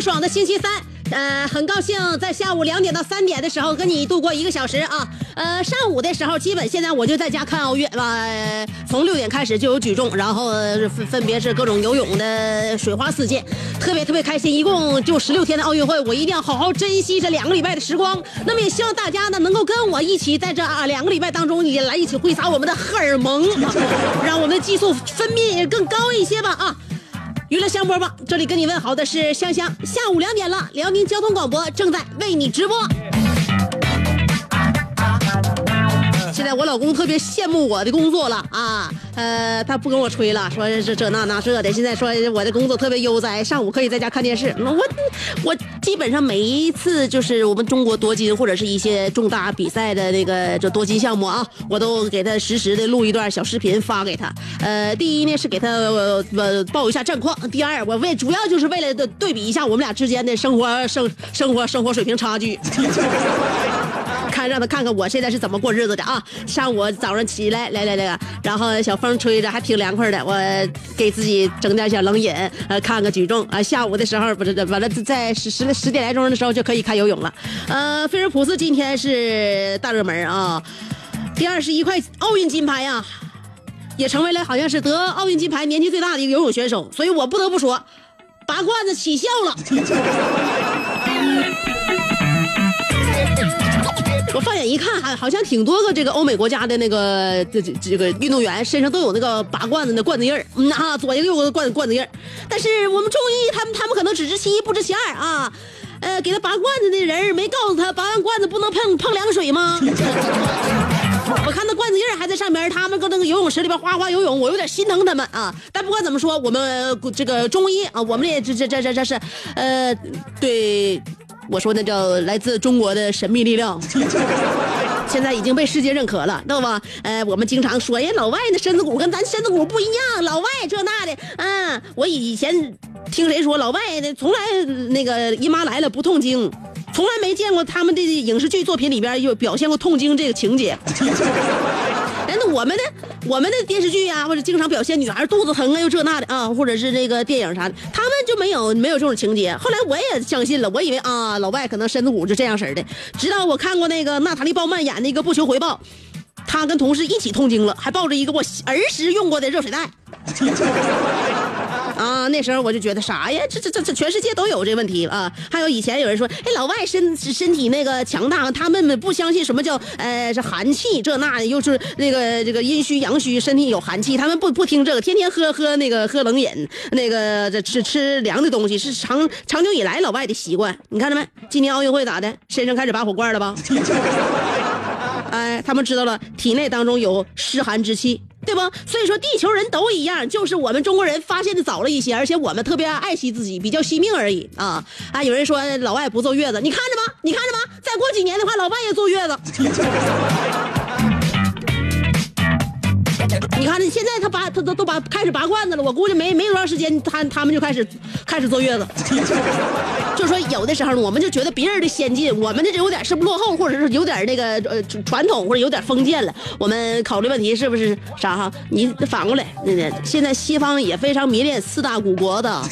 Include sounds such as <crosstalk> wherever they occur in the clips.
爽的星期三，呃，很高兴在下午两点到三点的时候跟你度过一个小时啊。呃，上午的时候，基本现在我就在家看奥运呃，从六点开始就有举重，然后分别是各种游泳的、水花四溅，特别特别开心。一共就十六天的奥运会，我一定要好好珍惜这两个礼拜的时光。那么也希望大家呢能够跟我一起在这啊两个礼拜当中也来一起挥洒我们的荷尔蒙，<laughs> 让我们的激素分泌更高一些吧啊。娱乐香饽饽，这里跟你问好的是香香。下午两点了，辽宁交通广播正在为你直播。现在我老公特别羡慕我的工作了啊，呃，他不跟我吹了，说这这那那这的。现在说我的工作特别悠哉，上午可以在家看电视。我我基本上每一次就是我们中国夺金或者是一些重大比赛的那个这夺金项目啊，我都给他实时的录一段小视频发给他。呃，第一呢是给他呃呃报一下战况，第二我为主要就是为了对比一下我们俩之间的生活生生活生活水平差距。<laughs> 看让他看看我现在是怎么过日子的啊！上午早上起来来来来，然后小风吹着还挺凉快的，我给自己整点小冷饮，呃，看个举重啊。下午的时候不是完了，在十十十点来钟的时候就可以看游泳了。呃，菲尔普斯今天是大热门啊，第二十一块奥运金牌啊，也成为了好像是得奥运金牌年纪最大的一个游泳选手，所以我不得不说，拔罐子起效了。我放眼一看，还好像挺多个这个欧美国家的那个这这这个运动员身上都有那个拔罐子的罐子印儿，嗯啊，左一个右个罐罐子印儿。但是我们中医他们他们可能只知其一不知其二啊，呃，给他拔罐子的人没告诉他拔完罐子不能碰碰凉水吗？<laughs> 我看那罐子印儿还在上面，他们搁那个游泳池里边哗哗游泳，我有点心疼他们啊。但不管怎么说，我们这个中医啊，我们也这这这这这是，呃，对。我说那叫来自中国的神秘力量，<laughs> 现在已经被世界认可了，知道吧？呃，我们经常说，人老外那身子骨跟咱身子骨不一样，老外这那的，嗯，我以前听谁说老外的从来那个姨妈来了不痛经，从来没见过他们的影视剧作品里边有表现过痛经这个情节。那我们的我们的电视剧呀、或者经常表现女孩肚子疼啊，又这那的啊，或者是那个电影啥的，他们就没有没有这种情节。后来我也相信了，我以为啊，老外可能身子骨就这样式的。直到我看过那个娜塔莉鲍曼演的一个《不求回报》，她跟同事一起痛经了，还抱着一个我儿时用过的热水袋。啊，那时候我就觉得啥呀？这这这这全世界都有这问题啊！还有以前有人说，哎，老外身身体那个强大，他们不相信什么叫呃是寒气，这那的又是那个这个阴虚阳虚，身体有寒气，他们不不听这个，天天喝喝那个喝冷饮，那个这吃吃凉的东西，是长长久以来老外的习惯。你看着没？今年奥运会咋的？身上开始拔火罐了吧？<laughs> 哎，他们知道了，体内当中有湿寒之气，对不？所以说，地球人都一样，就是我们中国人发现的早了一些，而且我们特别爱惜自己，比较惜命而已啊！啊，有人说老外不坐月子，你看着吧，你看着吧，再过几年的话，老外也坐月子。你看，现在他拔，他都都拔开始拔罐子了，我估计没没多长时间，他他们就开始开始坐月子。<laughs> 就是说，有的时候呢，我们就觉得别人的先进，我们的有点是不落后，或者是有点那个呃传统，或者有点封建了。我们考虑问题是不是啥哈？你反过来，那个现在西方也非常迷恋四大古国的。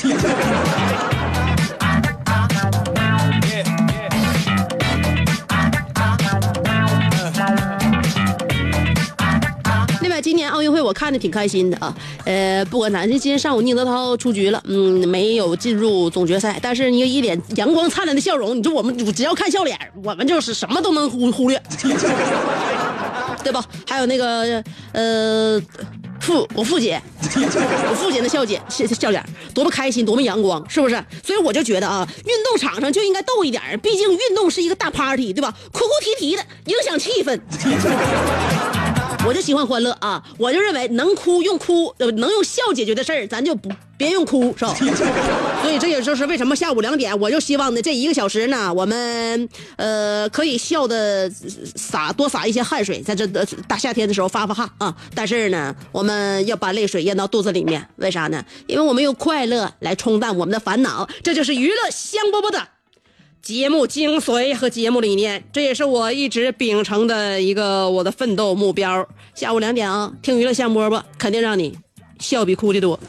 今年奥运会我看的挺开心的啊。呃，不管咋，今天上午宁泽涛出局了，嗯，没有进入总决赛，但是你一脸阳光灿烂的笑容，你说我们只要看笑脸，我们就是什么都能忽忽略，<laughs> 对吧？还有那个呃。父，我父姐，我父亲的笑姐笑笑脸，多么开心，多么阳光，是不是？所以我就觉得啊，运动场上就应该逗一点毕竟运动是一个大 party，对吧？哭哭啼啼的，影响气氛。我就喜欢欢乐啊！我就认为能哭用哭，能用笑解决的事儿，咱就不别用哭，是吧？<laughs> 所以这也就是为什么下午两点，我就希望呢，这一个小时呢，我们呃可以笑的洒多洒一些汗水，在这大夏天的时候发发汗啊！但是呢，我们要把泪水咽到肚子里面，为啥呢？因为我们用快乐来冲淡我们的烦恼，这就是娱乐香饽饽的。节目精髓和节目理念，这也是我一直秉承的一个我的奋斗目标。下午两点啊，听娱乐香饽饽，肯定让你笑比哭的多。<laughs>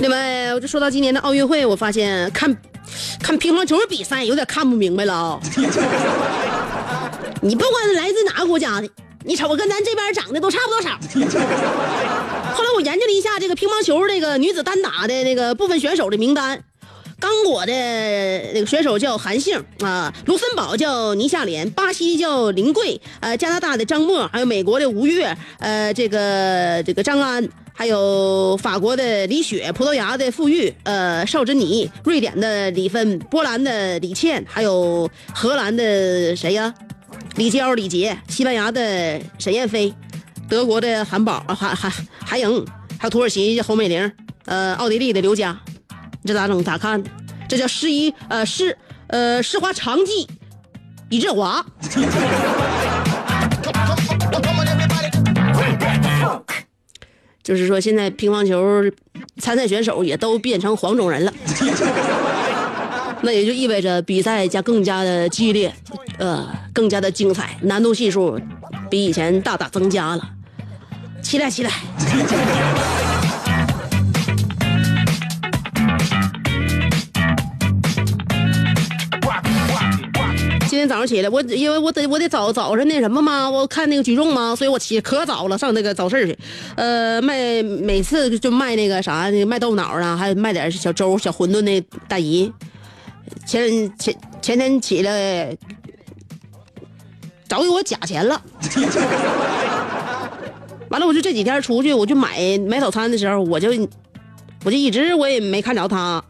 另外，我就说到今年的奥运会，我发现看。看乒乓球比赛有点看不明白了啊！<laughs> 你不管来自哪个国家的，你瞅跟咱这边长得都差不多少。后来我研究了一下这个乒乓球这个女子单打的那个部分选手的名单，刚果的那个选手叫韩杏啊，卢森堡叫倪夏莲，巴西叫林桂，呃，加拿大的张默，还有美国的吴越，呃，这个这个张安。还有法国的李雪，葡萄牙的傅玉，呃，邵珍妮，瑞典的李芬，波兰的李倩，还有荷兰的谁呀？李娇、李杰，西班牙的沈燕飞，德国的韩宝，韩韩韩颖，还有土耳其的侯美玲，呃，奥地利的刘佳，你这咋整？咋看？这叫诗一呃诗呃诗花长记李志华。就是说，现在乒乓球参赛选手也都变成黄种人了，<laughs> 那也就意味着比赛将更加的激烈，呃，更加的精彩，难度系数比以前大大增加了，期待期待。今天早上起来，我因为我得我得早早上那什么嘛，我看那个举重嘛，所以我起可早了，上那个早市去。呃，卖每次就卖那个啥，那个卖豆腐脑啊，还有卖点小粥、小馄饨的大姨。前前前天起来，早给我假钱了。<laughs> 完了，我就这几天出去，我就买买早餐的时候，我就我就一直我也没看着他。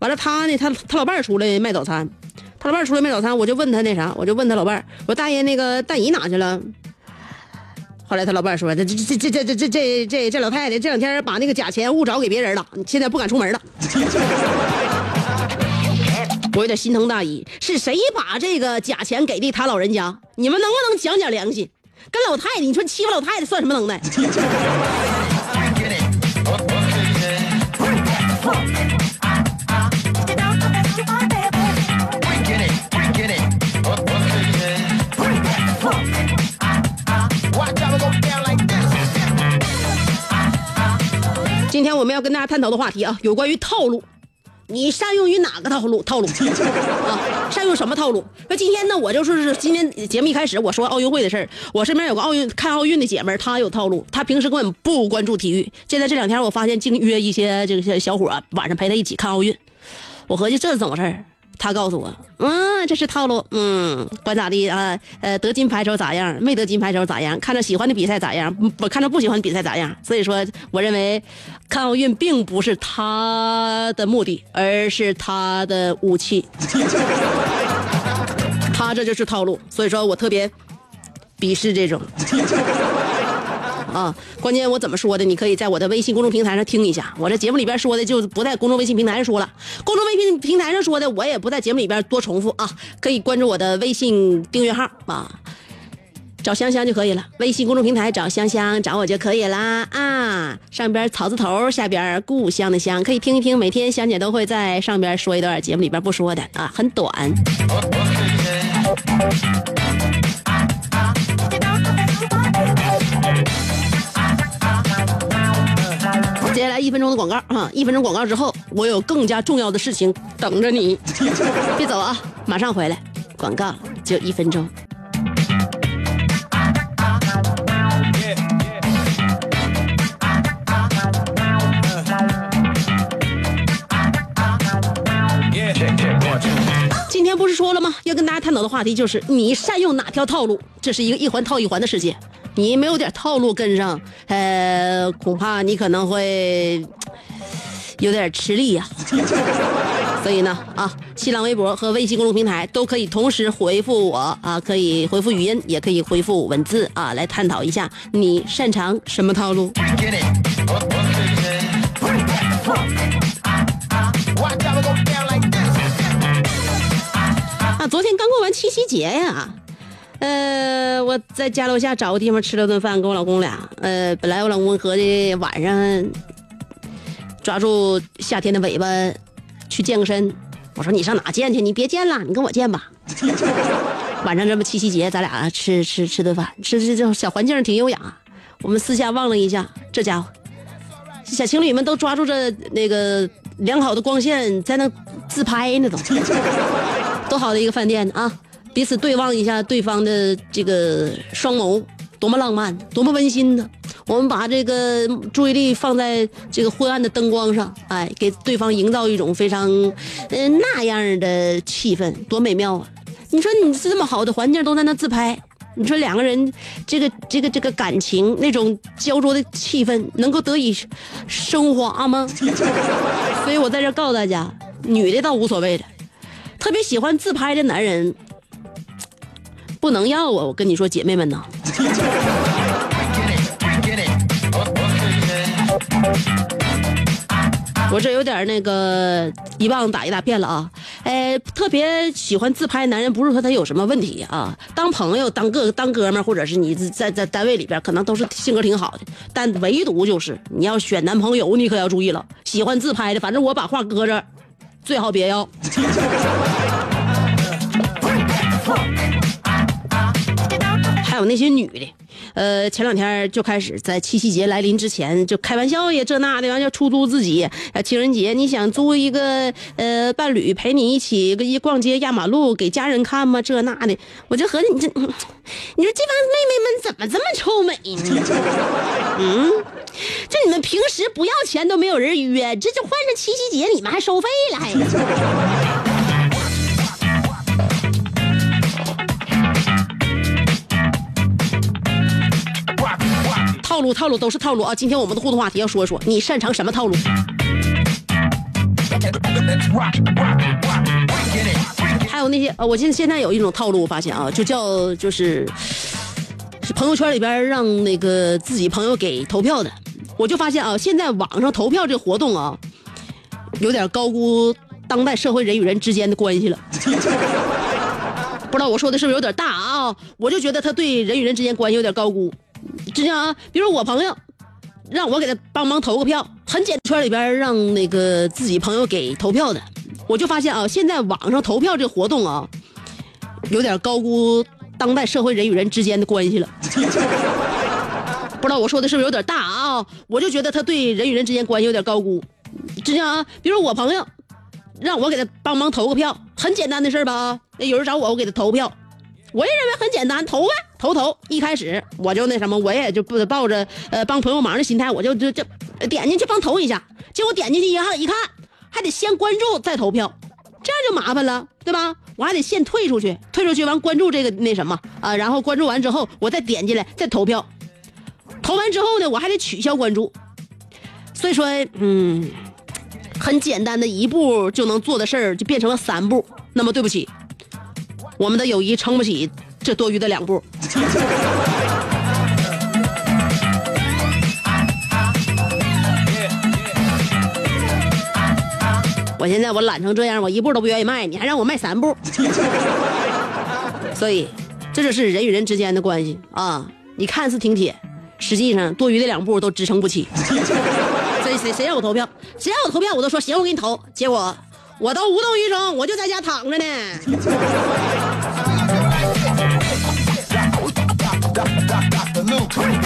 完了，他呢，他他老伴儿出来卖早餐。他老伴出来卖早餐，我就问他那啥，我就问他老伴我说大爷那个大姨哪去了？后来他老伴说，这这这这这这这这这这老太太这两天把那个假钱误找给别人了，现在不敢出门了。<laughs> 我有点心疼大姨，是谁把这个假钱给的他老人家？你们能不能讲讲良心？跟老太太，你说欺负老太太算什么能耐？今天我们要跟大家探讨的话题啊，有关于套路，你善用于哪个套路？套路啊，善用什么套路？那今天呢，我就是今天节目一开始我说奥运会的事儿，我身边有个奥运看奥运的姐妹，她有套路，她平时根本不关注体育，现在这两天我发现竟约一些这个小伙晚上陪她一起看奥运，我合计这是怎么回事？他告诉我，嗯，这是套路，嗯，管咋地啊？呃，得金牌时候咋样？没得金牌时候咋样？看着喜欢的比赛咋样？我看着不喜欢的比赛咋样？所以说，我认为看奥运并不是他的目的，而是他的武器。<laughs> 他这就是套路，所以说我特别鄙视这种。啊，关键我怎么说的？你可以在我的微信公众平台上听一下。我这节目里边说的就不在公众微信平台上说了，公众微信平台上说的我也不在节目里边多重复啊。可以关注我的微信订阅号啊，找香香就可以了。微信公众平台找香香，找我就可以啦啊。上边草字头，下边故乡的乡，可以听一听。每天香姐都会在上边说一段节目里边不说的啊，很短。接下来一分钟的广告啊！一分钟广告之后，我有更加重要的事情等着你，<laughs> 别走啊，马上回来。广告就一分钟。今天不是说了吗？要跟大家探讨的话题就是你善用哪条套路？这是一个一环套一环的世界，你没有点套路跟上，呃，恐怕你可能会有点吃力呀、<laughs> 所以呢，啊，新浪微博和微信公众平台都可以同时回复我啊，可以回复语音，也可以回复文字啊，来探讨一下你擅长什么套路。过完七夕节呀，呃，我在家楼下找个地方吃了顿饭，跟我老公俩，呃，本来我老公合计晚上抓住夏天的尾巴去健个身，我说你上哪健去？你别健了，你跟我健吧。<laughs> 晚上这么七夕节，咱俩吃吃吃顿饭，吃吃这小环境挺优雅。我们私下望了一下，这家伙，小情侣们都抓住这那个良好的光线，在那自拍呢都。多好的一个饭店啊！彼此对望一下对方的这个双眸，多么浪漫，多么温馨呢！我们把这个注意力放在这个昏暗的灯光上，哎，给对方营造一种非常，呃那样的气氛，多美妙啊！你说你这么好的环境都在那自拍，你说两个人这个这个这个感情那种焦灼的气氛能够得以升华吗？<laughs> 所以我在这告诉大家，女的倒无所谓的。特别喜欢自拍的男人，不能要啊！我跟你说，姐妹们呐，我这有点那个一棒子打一大片了啊！哎，特别喜欢自拍男人，不是说他有什么问题啊，当朋友、当个当哥们，或者是你在在单位里边，可能都是性格挺好的，但唯独就是你要选男朋友，你可要注意了，喜欢自拍的，反正我把话搁这，最好别要。<laughs> 还有那些女的，呃，前两天就开始在七夕节来临之前就开玩笑呀，这那的，完要出租自己。呃，情人节你想租一个呃伴侣陪你一起一逛街压马路给家人看吗？这那的，我就合计你这，嗯你说这帮妹妹们怎么这么臭美呢？<laughs> 嗯，这你们平时不要钱都没有人约，这就换上七夕节你们还收费了还？套路套路都是套路啊！今天我们的互动话题要说说，你擅长什么套路？还有那些呃，我现现在有一种套路，我发现啊，就叫就是是朋友圈里边让那个自己朋友给投票的，我就发现啊，现在网上投票这活动啊，有点高估当代社会人与人之间的关系了。<laughs> 不知道我说的是不是有点大啊？我就觉得他对人与人之间关系有点高估。就像啊，比如我朋友让我给他帮忙投个票，很简圈里边让那个自己朋友给投票的，我就发现啊，现在网上投票这活动啊，有点高估当代社会人与人之间的关系了。不知道我说的是不是有点大啊？我就觉得他对人与人之间关系有点高估。就像啊，比如我朋友让我给他帮忙投个票，很简单的事吧啊，有人找我，我给他投票，我也认为很简单，投呗，投投。一开始我就那什么，我也就不抱着呃帮朋友忙的心态，我就就就点进去帮投一下。结果点进去一看，一看还得先关注再投票，这样就麻烦了，对吧？我还得先退出去，退出去完关注这个那什么啊，然后关注完之后，我再点进来再投票。投完之后呢，我还得取消关注。所以说，嗯，很简单的一步就能做的事儿，就变成了三步。那么对不起，我们的友谊撑不起这多余的两步。我现在我懒成这样，我一步都不愿意迈，你还让我迈三步，<laughs> 所以这就是人与人之间的关系啊！你看似挺铁，实际上多余的两步都支撑不起。<laughs> 谁谁谁让我投票，谁让我投票，我都说行，我给你投。结果我都无动于衷，我就在家躺着呢。I'm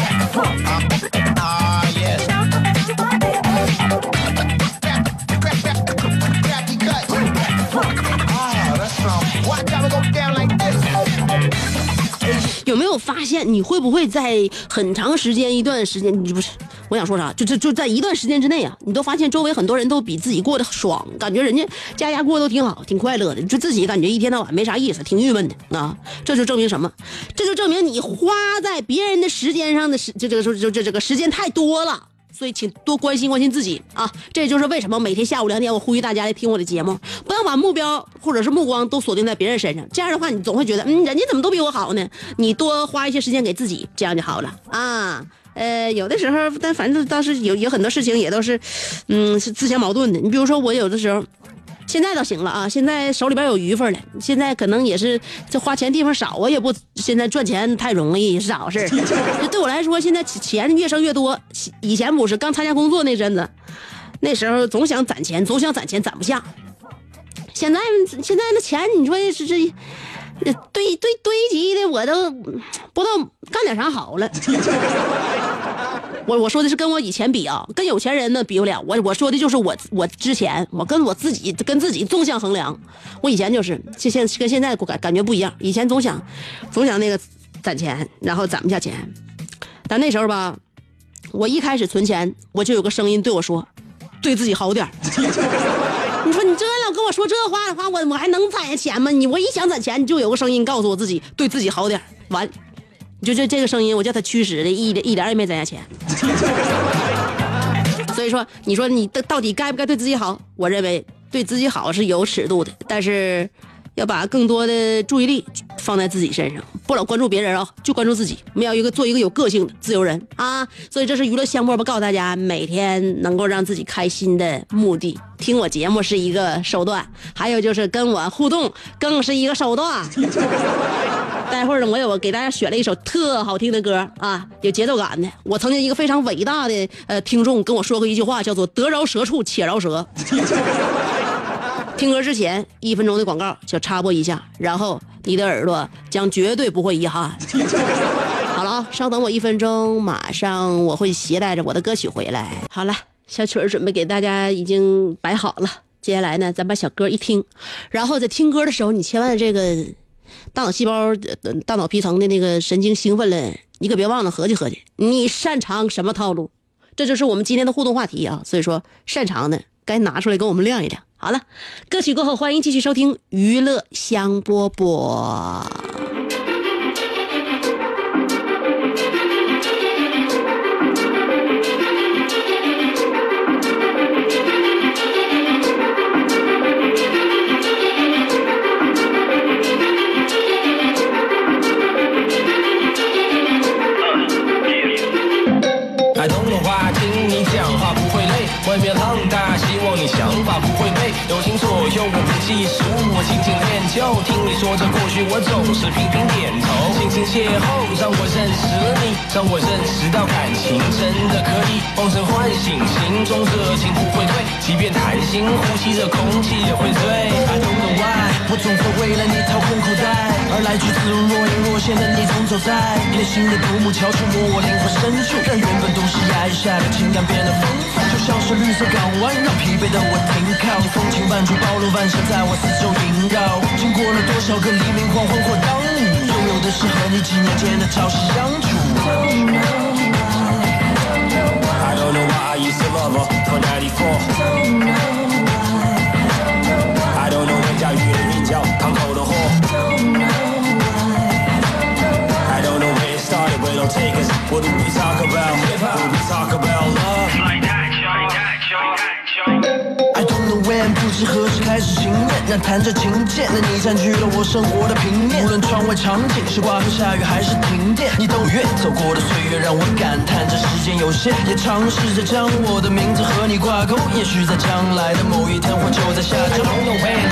有没有发现你会不会在很长时间一段时间，你不是我想说啥，就就就在一段时间之内啊，你都发现周围很多人都比自己过得爽，感觉人家家家过得都挺好，挺快乐的，就自己感觉一天到晚没啥意思，挺郁闷的啊。这就证明什么？这就证明你花在别人的时间上的时，就这个说就这这个时间太多了。所以，请多关心关心自己啊！这就是为什么每天下午两点，我呼吁大家来听我的节目，不要把目标或者是目光都锁定在别人身上。这样的话，你总会觉得，嗯，人家怎么都比我好呢？你多花一些时间给自己，这样就好了啊。呃，有的时候，但反正当时有有很多事情也都是，嗯，是自相矛盾的。你比如说，我有的时候。现在倒行了啊！现在手里边有余份了，现在可能也是这花钱地方少啊，也不现在赚钱太容易是咋回事？<laughs> 这对我来说，现在钱越挣越多。以前不是刚参加工作那阵子，那时候总想攒钱，总想攒钱，攒不下。现在现在那钱，你说是这堆堆堆积的，我都不知道干点啥好了。我我说的是跟我以前比啊，跟有钱人呢比不了。我我说的就是我我之前，我跟我自己跟自己纵向衡量。我以前就是现现跟现在感感觉不一样。以前总想总想那个攒钱，然后攒不下钱。但那时候吧，我一开始存钱，我就有个声音对我说：“对自己好点 <laughs> 你说你这老跟我说这话的话，我我还能攒下钱吗？你我一想攒钱，就有个声音告诉我自己对自己好点完。就这这个声音，我叫他驱使的，一一点也没攒下钱。<laughs> 所以说，你说你到到底该不该对自己好？我认为对自己好是有尺度的，但是要把更多的注意力放在自己身上，不老关注别人啊，就关注自己。我们要一个做一个有个性的自由人啊！所以这是娱乐香饽饽，告诉大家每天能够让自己开心的目的。听我节目是一个手段，还有就是跟我互动更是一个手段。<laughs> 待会儿呢，我有给大家选了一首特好听的歌啊，有节奏感的。我曾经一个非常伟大的呃听众跟我说过一句话，叫做“得饶舌处且饶舌”。听歌之前一分钟的广告，就插播一下，然后你的耳朵将绝对不会遗憾。<laughs> 好了啊，稍等我一分钟，马上我会携带着我的歌曲回来。好了，小曲儿准备给大家已经摆好了，接下来呢，咱把小歌一听，然后在听歌的时候，你千万这个。大脑细胞、大脑皮层的那个神经兴奋了，你可别忘了合计合计，你擅长什么套路？这就是我们今天的互动话题啊！所以说，擅长的该拿出来给我们亮一亮。好了，歌曲过后，欢迎继续收听娱乐香饽饽。我总是频频点头，轻轻邂逅，让我认识了你，让我认识到感情真的可以梦中唤醒，心中热情不会退，即便谈心，呼吸着空气也会醉。I don't know why，我总会为了你掏空口袋，而来去自如若隐若现的你总走在。内心的独木桥，触摸我灵魂深处，让原本都是压抑下的情感变得丰富，就像是绿色港湾，让疲惫的我停靠。风情万种，暴露万象，在我四周萦绕。经过了多少个黎明？黄昏或当午，拥有的是和你几年间的朝夕相处。I don't know why I used to love her for 94. I don't know 人家雨的名叫堂口的货。I don't know where it started, where it'll take us. What do we talk about? What do we talk about 不知何时弹着琴键那你占据了我生活的平面。无论窗外场景是刮风下雨还是停电，你都越走过的岁月让我感叹这时间有限。也尝试着将我的名字和你挂钩，也许在将来的某一天或就在下周。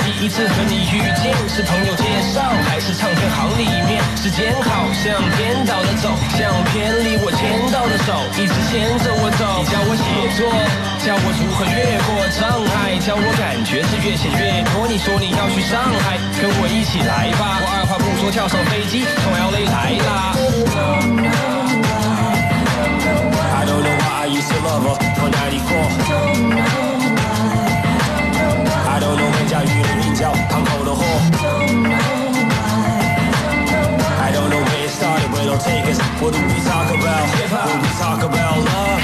第一次和你遇见，是朋友介绍还是唱片行里面？时间好像颠倒的走，像偏离我牵到的手，一直牵着我走。你教我写作，教我如何越过障碍，教我。感觉是越写越多。你说你要去上海，跟我一起来吧。我二话不说跳上飞机，从 LA 来啦。I don't know why I used to love her for 94. I don't know 人家雨的名叫堂口的货。I don't know where it started, where it'll take us. What do we talk about? Hip hop. What do we talk about love?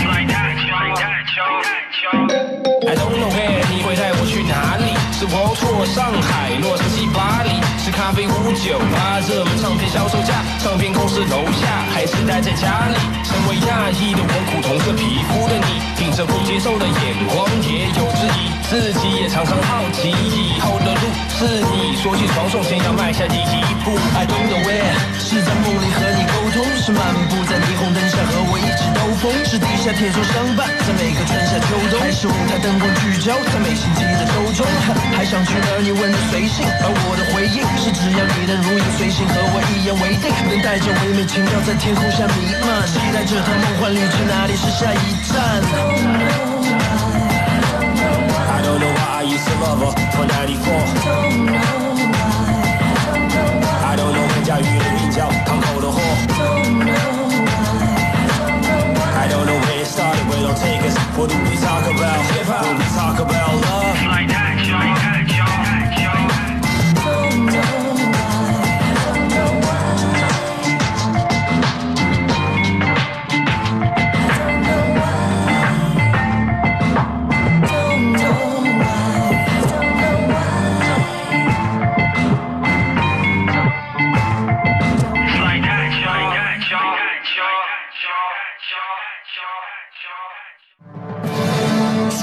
I don't know where 你会带我去哪里？是跑错上海，洛杉矶、巴黎，是咖啡屋酒吧，热门唱片销售价，唱片公司楼下，还是待在家里？身为亚裔的我，苦同色皮肤的你，顶着不接受的眼光也有质疑，自己也常常好奇以后的路是你。说起床送，先要迈下第一步。I don't know where 是在梦里和你沟通，是漫步在霓虹灯下和我一起风，是地下铁柱相伴在每个春夏秋冬，还是舞台灯光聚焦在每星期的周中？还想去哪儿？你问的随性，而我的回应是只要你能如影随形，和我一言为定，能带着唯美情调在天空下弥漫，期待这趟梦幻旅程哪里是下一站？I don't know why I used to love her for 94. I don't know 人家语的名叫堂口的货。started, but don't take us. What do we talk about? What do we talk about love? Like that, like that.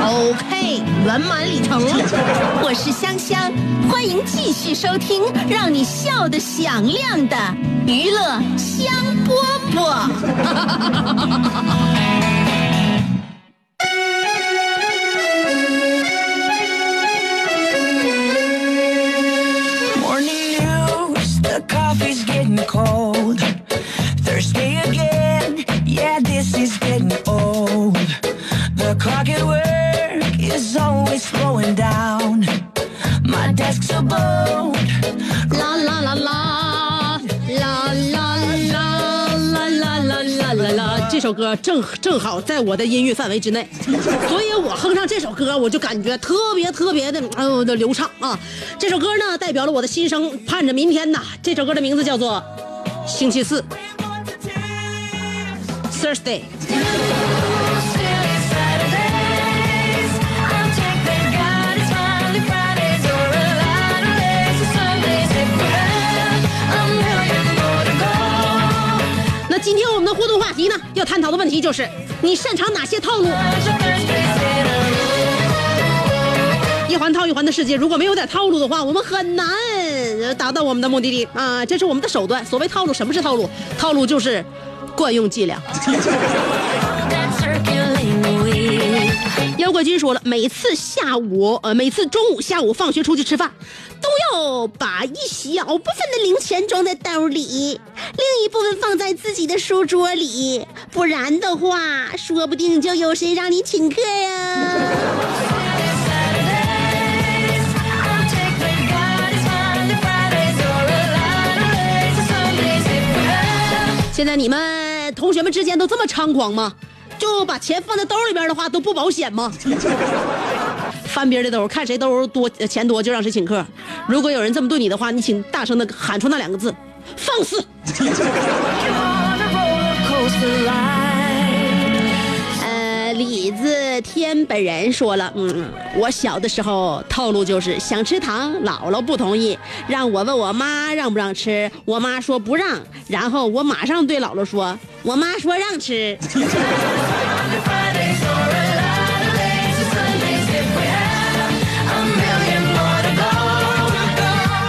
OK，圆满里程了。我是香香，欢迎继续收听让你笑得响亮的娱乐香饽饽。Morning news, the coffee's getting cold. 首歌正正好在我的音域范围之内，<laughs> 所以我哼上这首歌，我就感觉特别特别的，哎呦的流畅啊！这首歌呢，代表了我的心声，盼着明天呐。这首歌的名字叫做《星期四》，Thursday。今天我们的互动话题呢，要探讨的问题就是你擅长哪些套路？一环套一环的世界，如果没有点套路的话，我们很难达到我们的目的地啊！这是我们的手段。所谓套路，什么是套路？套路就是惯用伎俩。妖怪君说了，每次下午，呃，每次中午、下午放学出去吃饭，都要把一小部分的零钱装在兜里，另一部分放在自己的书桌里，不然的话，说不定就有谁让你请客呀。现在你们同学们之间都这么猖狂吗？就把钱放在兜里边的话，都不保险吗？<laughs> 翻别人的兜，看谁兜多钱多就让谁请客。如果有人这么对你的话，你请大声的喊出那两个字：放肆！李子天本人说了，嗯，我小的时候套路就是想吃糖，姥姥不同意，让我问我妈让不让吃，我妈说不让，然后我马上对姥姥说，我妈说让吃。<laughs>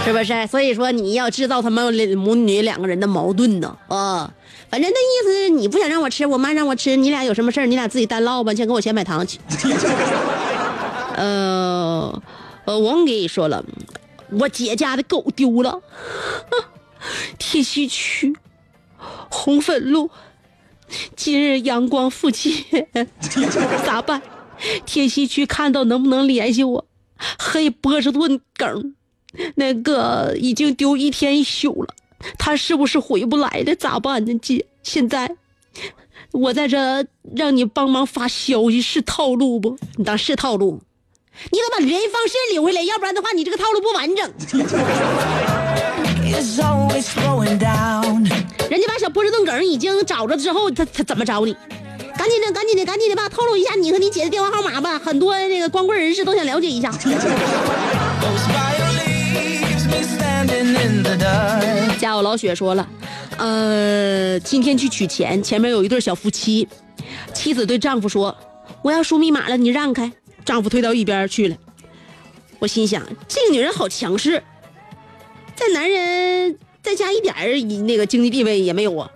是不是？所以说你要制造他们母女两个人的矛盾呢啊！反正那意思是你不想让我吃，我妈让我吃，你俩有什么事儿你俩自己单唠吧，先给我钱买糖去。呃，呃，我跟你说了，我姐家的狗丢了，铁西区红粉路，今日阳光附近，咋办？铁西区看到能不能联系我？黑波士顿梗，那个已经丢一天一宿了，他是不是回不来了？咋办呢，姐？现在我在这让你帮忙发消息，是套路不？你当是套路？你得把联系方式领回来，要不然的话，你这个套路不完整。人家把小波士顿梗已经找着之后，他他怎么找你？赶紧的，赶紧的，赶紧的吧！透露一下你和你姐的电话号码吧，很多那个光棍人士都想了解一下。家有老雪说了，呃，今天去取钱，前面有一对小夫妻，妻子对丈夫说：“我要输密码了，你让开。”丈夫退到一边去了。我心想，这个女人好强势，在男人在家一点儿那个经济地位也没有啊。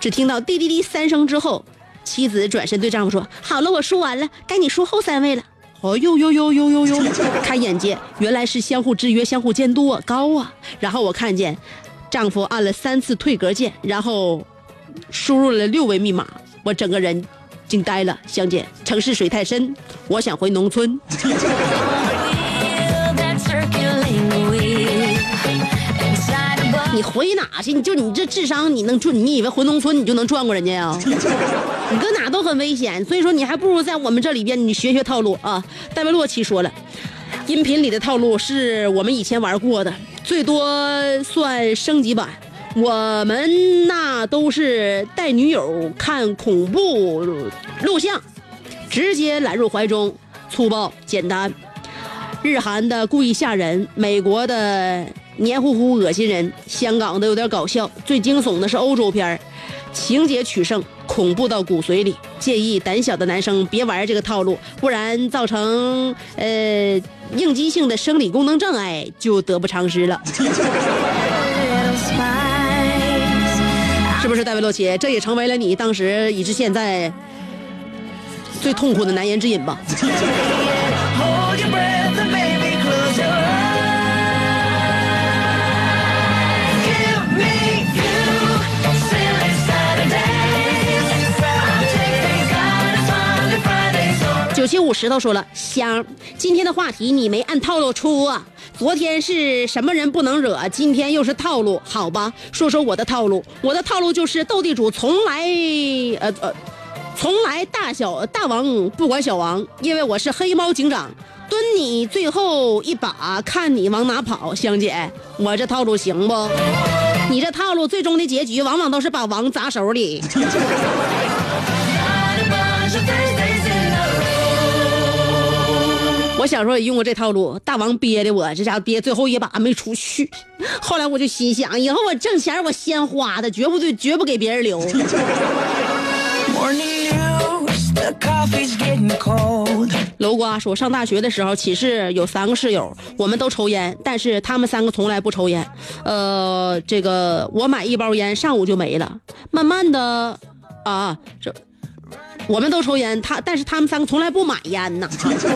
只听到滴滴滴三声之后，妻子转身对丈夫说：“好了，我输完了，该你输后三位了。”哦呦呦呦呦呦呦！开 <laughs> 眼界，原来是相互制约、相互监督啊，高啊！然后我看见，丈夫按了三次退格键，然后输入了六位密码，我整个人惊呆了。香姐，城市水太深，我想回农村。你回哪去？你就你这智商，你能转？你以为回农村你就能转过人家呀？<laughs> 你搁哪都很危险，所以说你还不如在我们这里边你学学套路啊。戴维洛奇说了，音频里的套路是我们以前玩过的，最多算升级版。我们那都是带女友看恐怖录像，直接揽入怀中，粗暴简单。日韩的故意吓人，美国的黏糊糊恶心人，香港的有点搞笑，最惊悚的是欧洲片情节取胜，恐怖到骨髓里。建议胆小的男生别玩这个套路，不然造成呃应激性的生理功能障碍就得不偿失了。<laughs> 是不是戴维洛奇？这也成为了你当时以至现在最痛苦的难言之隐吧？九七五石头说了，香，今天的话题你没按套路出啊。昨天是什么人不能惹，今天又是套路，好吧？说说我的套路，我的套路就是斗地主从来，呃呃，从来大小大王不管小王，因为我是黑猫警长，蹲你最后一把，看你往哪跑。香姐，我这套路行不？你这套路最终的结局往往都是把王砸手里。<laughs> 我小时候也用过这套路，大王憋的我这家伙憋最后一把没出去。后来我就心想，以后我挣钱我先花的，绝不对，绝不给别人留。<laughs> 楼瓜说，上大学的时候，寝室有三个室友，我们都抽烟，但是他们三个从来不抽烟。呃，这个我买一包烟，上午就没了。慢慢的，啊，这。我们都抽烟，他但是他们三个从来不买烟呐，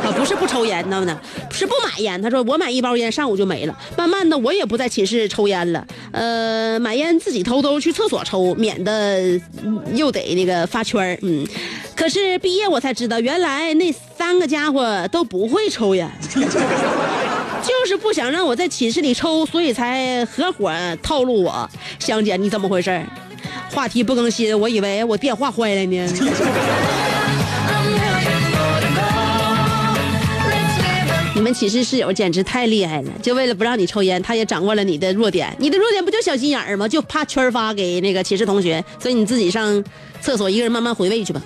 啊不是不抽烟知道吗，是不买烟。他说我买一包烟上午就没了，慢慢的我也不在寝室抽烟了，呃，买烟自己偷偷去厕所抽，免得又得那个发圈嗯。可是毕业我才知道，原来那三个家伙都不会抽烟，<laughs> 就是不想让我在寝室里抽，所以才合伙套路我。香姐，你怎么回事？话题不更新，我以为我电话坏了呢。<laughs> 你们寝室室友简直太厉害了，就为了不让你抽烟，他也掌握了你的弱点。你的弱点不就小心眼儿吗？就怕圈儿发给那个寝室同学，所以你自己上厕所一个人慢慢回味去吧。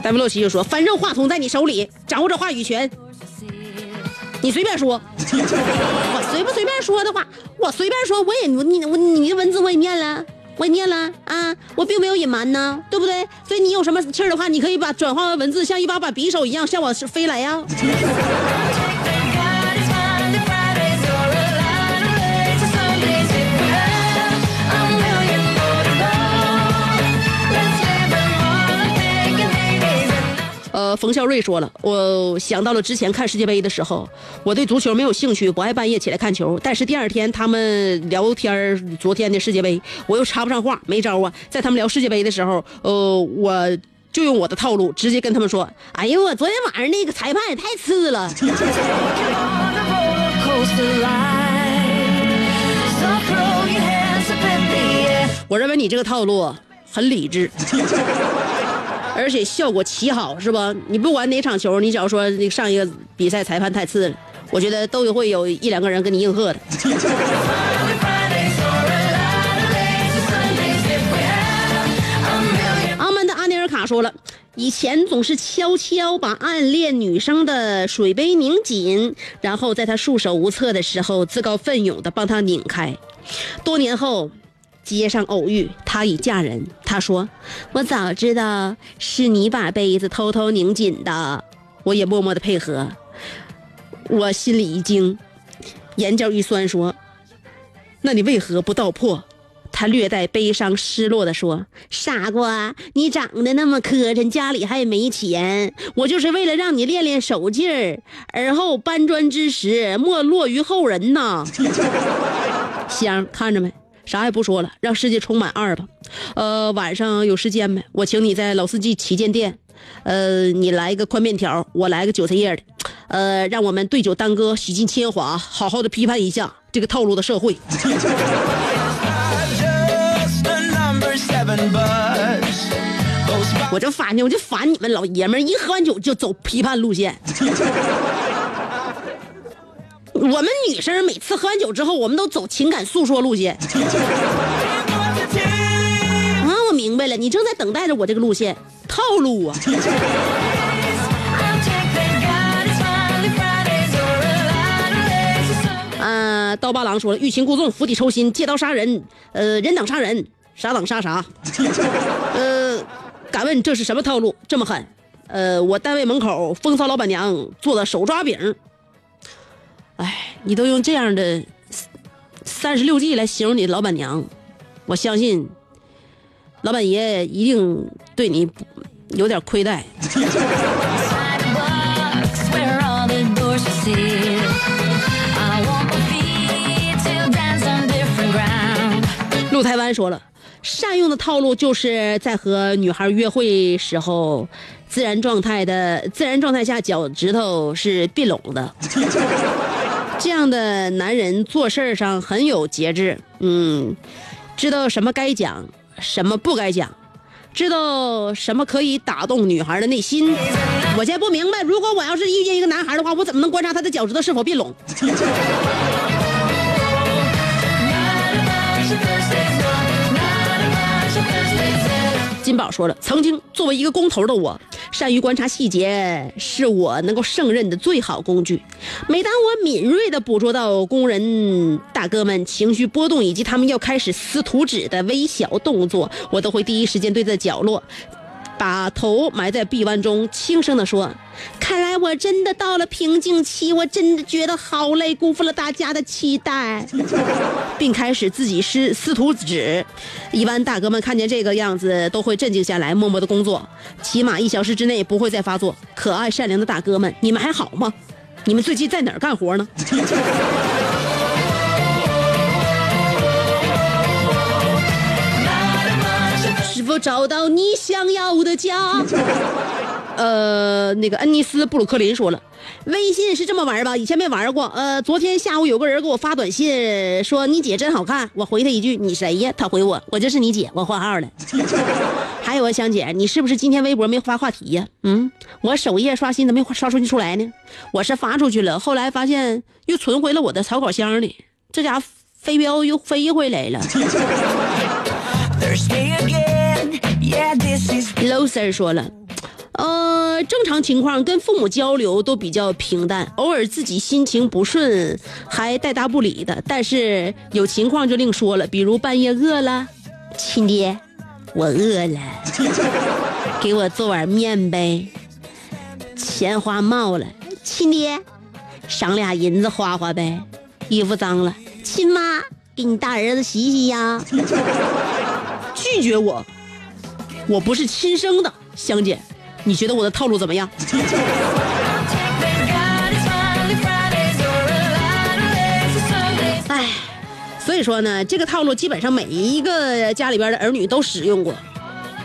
戴维洛奇就说：“反正话筒在你手里，掌握着话语权，你随便说。我随不随便说的话，我随便说，我也你我你的文字我也念了，我也念了啊，我并没有隐瞒呢，对不对？所以你有什么气儿的话，你可以把转化为文字，像一把把匕首一样向我飞来呀。冯笑瑞说了，我想到了之前看世界杯的时候，我对足球没有兴趣，不爱半夜起来看球。但是第二天他们聊天昨天的世界杯，我又插不上话，没招啊。在他们聊世界杯的时候，呃，我就用我的套路，直接跟他们说：“哎呦，我昨天晚上那个裁判也太次了。On a roller coaster ride. So throw your hands <laughs> up in the air. ”我认为你这个套路很理智，而且效果奇好，是吧？你不管哪场球，你只要说那个上一个比赛裁判太次了，我觉得都会有一两个人跟你应和的。<laughs> 阿曼的阿尼尔卡说了，以前总是悄悄把暗恋女生的水杯拧紧，然后在她束手无策的时候，自告奋勇的帮她拧开。多年后，街上偶遇，她已嫁人。他说：“我早知道是你把杯子偷偷拧紧的。”我也默默的配合。我心里一惊，眼角一酸，说：“那你为何不道破？”他略带悲伤、失落的说：“傻瓜，你长得那么磕碜，家里还没钱，我就是为了让你练练手劲儿，而后搬砖之时莫落于后人呐。” <laughs> 香，看着没？啥也不说了，让世界充满二吧。呃，晚上有时间没？我请你在老司机旗舰店，呃，你来一个宽面条，我来个韭菜叶的，呃，让我们对酒当歌，洗尽铅华，好好的批判一下这个套路的社会。<laughs> 我就烦呢，我就烦你们老爷们儿，一喝完酒就走批判路线。我们女生每次喝完酒之后，我们都走情感诉说路线。<laughs> 啊，我明白了，你正在等待着我这个路线套路 <laughs> 啊。刀疤狼说了，欲擒故纵，釜底抽薪，借刀杀人，呃，人挡杀人，傻挡杀啥？<laughs> 呃，敢问这是什么套路？这么狠？呃，我单位门口风骚老板娘做的手抓饼。哎，你都用这样的三十六计来形容你的老板娘，我相信老板爷一定对你有点亏待。陆台湾说了，善用的套路就是在和女孩约会时候，自然状态的自然状态下脚趾头是并拢的。这样的男人做事儿上很有节制，嗯，知道什么该讲，什么不该讲，知道什么可以打动女孩的内心。我现在不明白，如果我要是遇见一个男孩的话，我怎么能观察他的脚趾头是否并拢？金宝说了，曾经作为一个工头的我，善于观察细节，是我能够胜任的最好工具。每当我敏锐地捕捉到工人大哥们情绪波动以及他们要开始撕图纸的微小动作，我都会第一时间对在角落。把头埋在臂弯中，轻声地说：“看来我真的到了瓶颈期，我真的觉得好累，辜负了大家的期待。<laughs> ”并开始自己撕撕图纸。一般大哥们看见这个样子，都会镇静下来，默默的工作，起码一小时之内不会再发作。可爱善良的大哥们，你们还好吗？你们最近在哪儿干活呢？找到你想要的家？<laughs> 呃，那个恩尼斯布鲁克林说了，微信是这么玩吧？以前没玩过。呃，昨天下午有个人给我发短信说你姐真好看，我回他一句你谁呀？他回我我就是你姐，我换号了。<laughs> 还有啊，香姐，你是不是今天微博没发话题呀？嗯，我首页刷新怎没刷出去出来呢？我是发出去了，后来发现又存回了我的草稿箱里，这家伙飞镖又飞回来了。<laughs> Thursday again. Yeah, this is 楼 Sir 说了，呃，正常情况跟父母交流都比较平淡，偶尔自己心情不顺还带答不理的，但是有情况就另说了，比如半夜饿了，亲爹，我饿了，<laughs> 给我做碗面呗。钱花冒了，亲爹，赏俩银子花花呗。衣服脏了，亲妈，给你大儿子洗洗呀。<laughs> 拒绝我，我不是亲生的，香姐，你觉得我的套路怎么样.唉，所以说呢，这个套路基本上每一个家里边的儿女都使用过。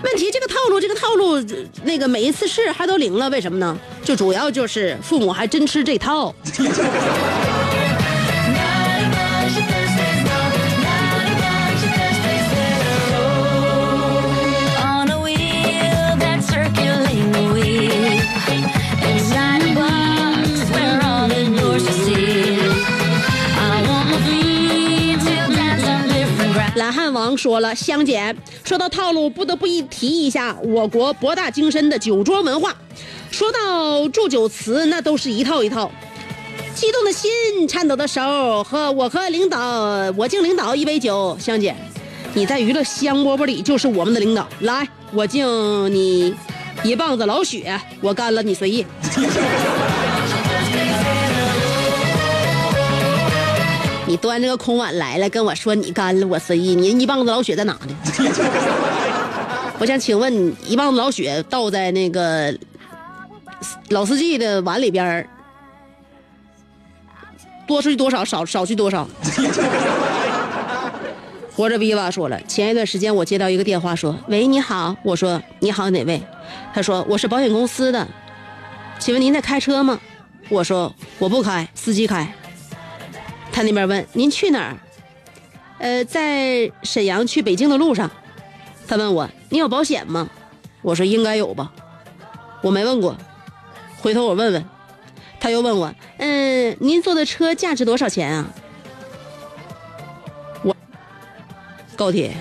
问题这个套路，这个套路，呃那个每一次试还都灵了，为什么呢？就主要就是父母还真吃这套。<laughs> 汉王说了，香姐，说到套路，不得不一提一下我国博大精深的酒桌文化。说到祝酒词，那都是一套一套。激动的心，颤抖的手，和我和领导，我敬领导一杯酒。香姐，你在娱乐香饽饽里就是我们的领导。来，我敬你一棒子老雪，我干了你随意。你端着个空碗来了，跟我说你干了我随意，你一棒子老血在哪呢？<laughs> 我想请问，一棒子老血倒在那个老司机的碗里边多出去多少，少少去多少？<laughs> 活着逼吧说了，前一段时间我接到一个电话说：“喂，你好。”我说：“你好，哪位？”他说：“我是保险公司的，请问您在开车吗？”我说：“我不开，司机开。”他那边问：“您去哪儿？”呃，在沈阳去北京的路上。他问我：“你有保险吗？”我说：“应该有吧。”我没问过，回头我问问。他又问我：“嗯，您坐的车价值多少钱啊？”我高铁。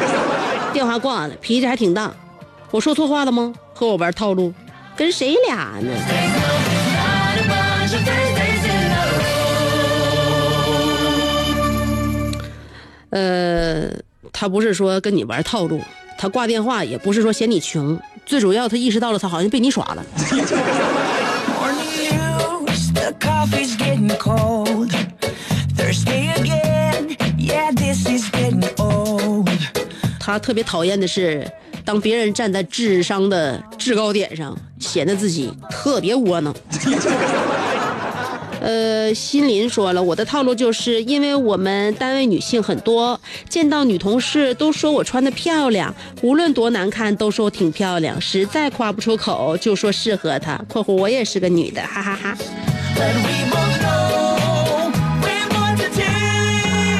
<laughs> 电话挂了，脾气还挺大。我说错话了吗？和我玩套路，跟谁俩呢？呃他不是说跟你玩套路他挂电话也不是说嫌你穷最主要他意识到了他好像被你耍了。他特别讨厌的是当别人站在智商的制高点上显得自己特别窝囊。呃，心林说了，我的套路就是因为我们单位女性很多，见到女同事都说我穿的漂亮，无论多难看都说我挺漂亮，实在夸不出口就说适合她。（括弧我也是个女的，哈哈哈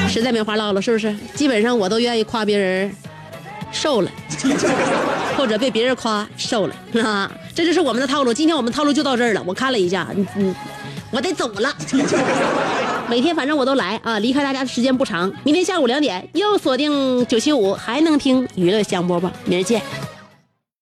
实在没话唠了，是不是？基本上我都愿意夸别人瘦了，<laughs> 或者被别人夸瘦了啊，这就是我们的套路。今天我们套路就到这儿了。我看了一下，嗯嗯，我得走了。<laughs> 每天反正我都来啊，离开大家的时间不长。明天下午两点又锁定九七五，还能听娱乐香饽饽，明儿见。